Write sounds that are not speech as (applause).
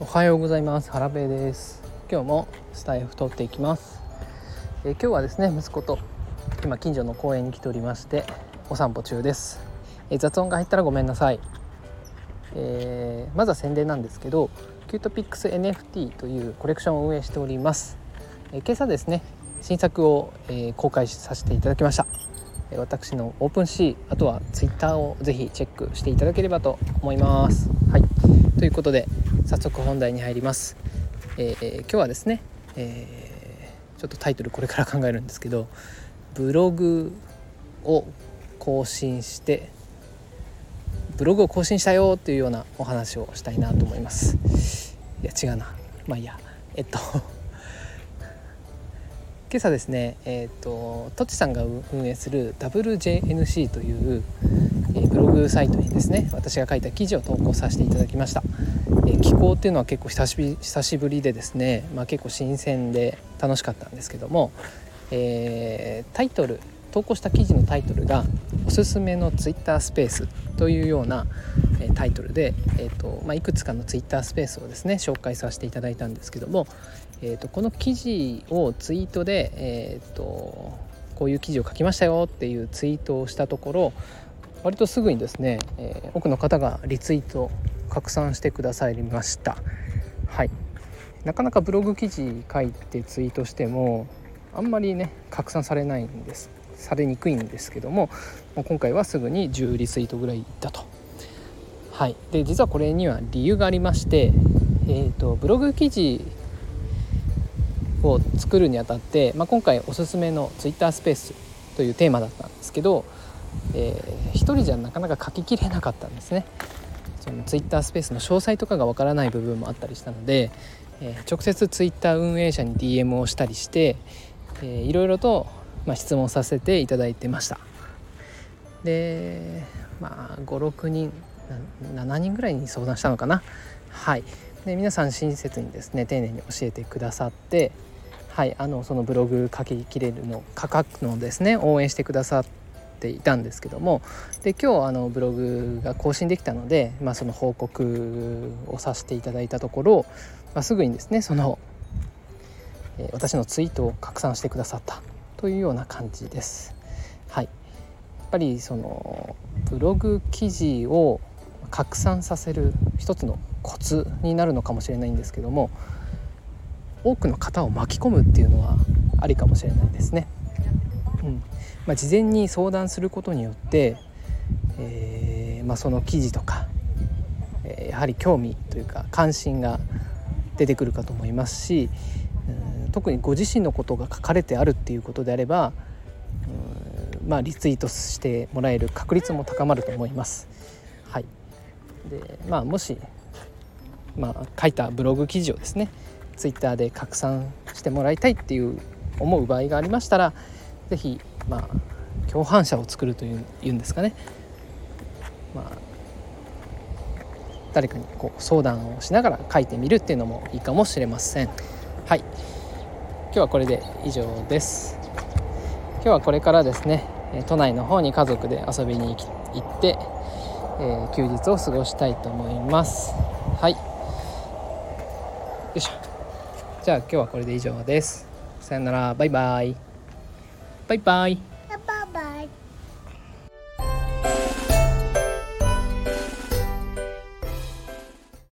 おはようございます。原部です。今日もスタイフ撮っていきます、え、今日はですね息子と今近所の公園に来ておりましてお散歩中です、え、雑音が入ったらごめんなさい、えー、まずは宣伝なんですけどキュートピックス NFT というコレクションを運営しております、え今朝ですね新作を、え公開させていただきました。私の OpenSea あとはツイッターをぜひチェックしていただければと思います。はい。ということで早速本題に入ります、えー、今日はですね、えー、ちょっとタイトルこれから考えるんですけどブログを更新してブログを更新したよっていうようなお話をしたいなと思います。いや違うな。まあいいや。えっと (laughs) 今朝ですねえっ、ー、とトチさんが運営する WJNC という、えー、ブログサイトにですね私が書いた記事を投稿させていただきました、気候っていうのは結構久しぶり久しぶりでですね、まあ、結構新鮮で楽しかったんですけども、えー、タイトル投稿した記事のタイトルが「おすすめのツイッタースペース」というような、タイトルで、えーとまあ、いくつかのツイッタースペースをですね紹介させていただいたんですけども、えーと、この記事をツイートで、えーと、こういう記事を書きましたよっていうツイートをしたところ割とすぐにですね、えー、多くの方がリツイート拡散してくださいました。はい。なかなかブログ記事書いてツイートしてもあんまりね拡散されないんです。されにくいんですけども今回はすぐに10リツイートぐらいいったと。はい。で実はこれには理由がありましてえーとブログ記事を作るにあたって、まあ、今回おすすめのツイッタースペースというテーマだったんですけど、えー、一人じゃなかなか書ききれなかったんですね。そのツイッタースペースの詳細とかがわからない部分もあったりしたので、えー、直接ツイッター運営者に DM をしたりして、えー、いろいろと、まあ、質問させていただいてました。でまあ56人7人ぐらいに相談したのかな？はい。で皆さん親切にですね丁寧に教えてくださってはい、あのそのブログ書ききれるの書くのですね応援してくださってていたんですけどもで今日あのブログが更新できたので、まあ、その報告をさせていただいたところ、まあ、すぐにですねその、えー、私のツイートを拡散してくださったというような感じです。はい、やっぱりそのブログ記事を拡散させる一つのコツになるのかもしれないんですけども多くの方を巻き込むっていうのはありかもしれないですね。まあ、事前に相談することによって、えー、まあ、その記事とか、えー、やはり興味というか関心が出てくるかと思いますし、特にご自身のことが書かれてあるっていうことであれば、まあ、リツイートしてもらえる確率も高まると思います。はいでまあ、もし、まあ、書いたブログ記事をですねツイッターで拡散してもらいたいっていう思う場合がありましたら是非まあ共犯者を作るというんですかね、まあ、誰かにこう相談をしながら書いてみるっていうのもいいかもしれません。はい。今日はこれで以上です。今日はこれからですね都内の方に家族で遊びに行って、えー、休日を過ごしたいと思います。はい。よいしょ。じゃあ今日はこれで以上です。さよなら、バイバイ。バイバイ。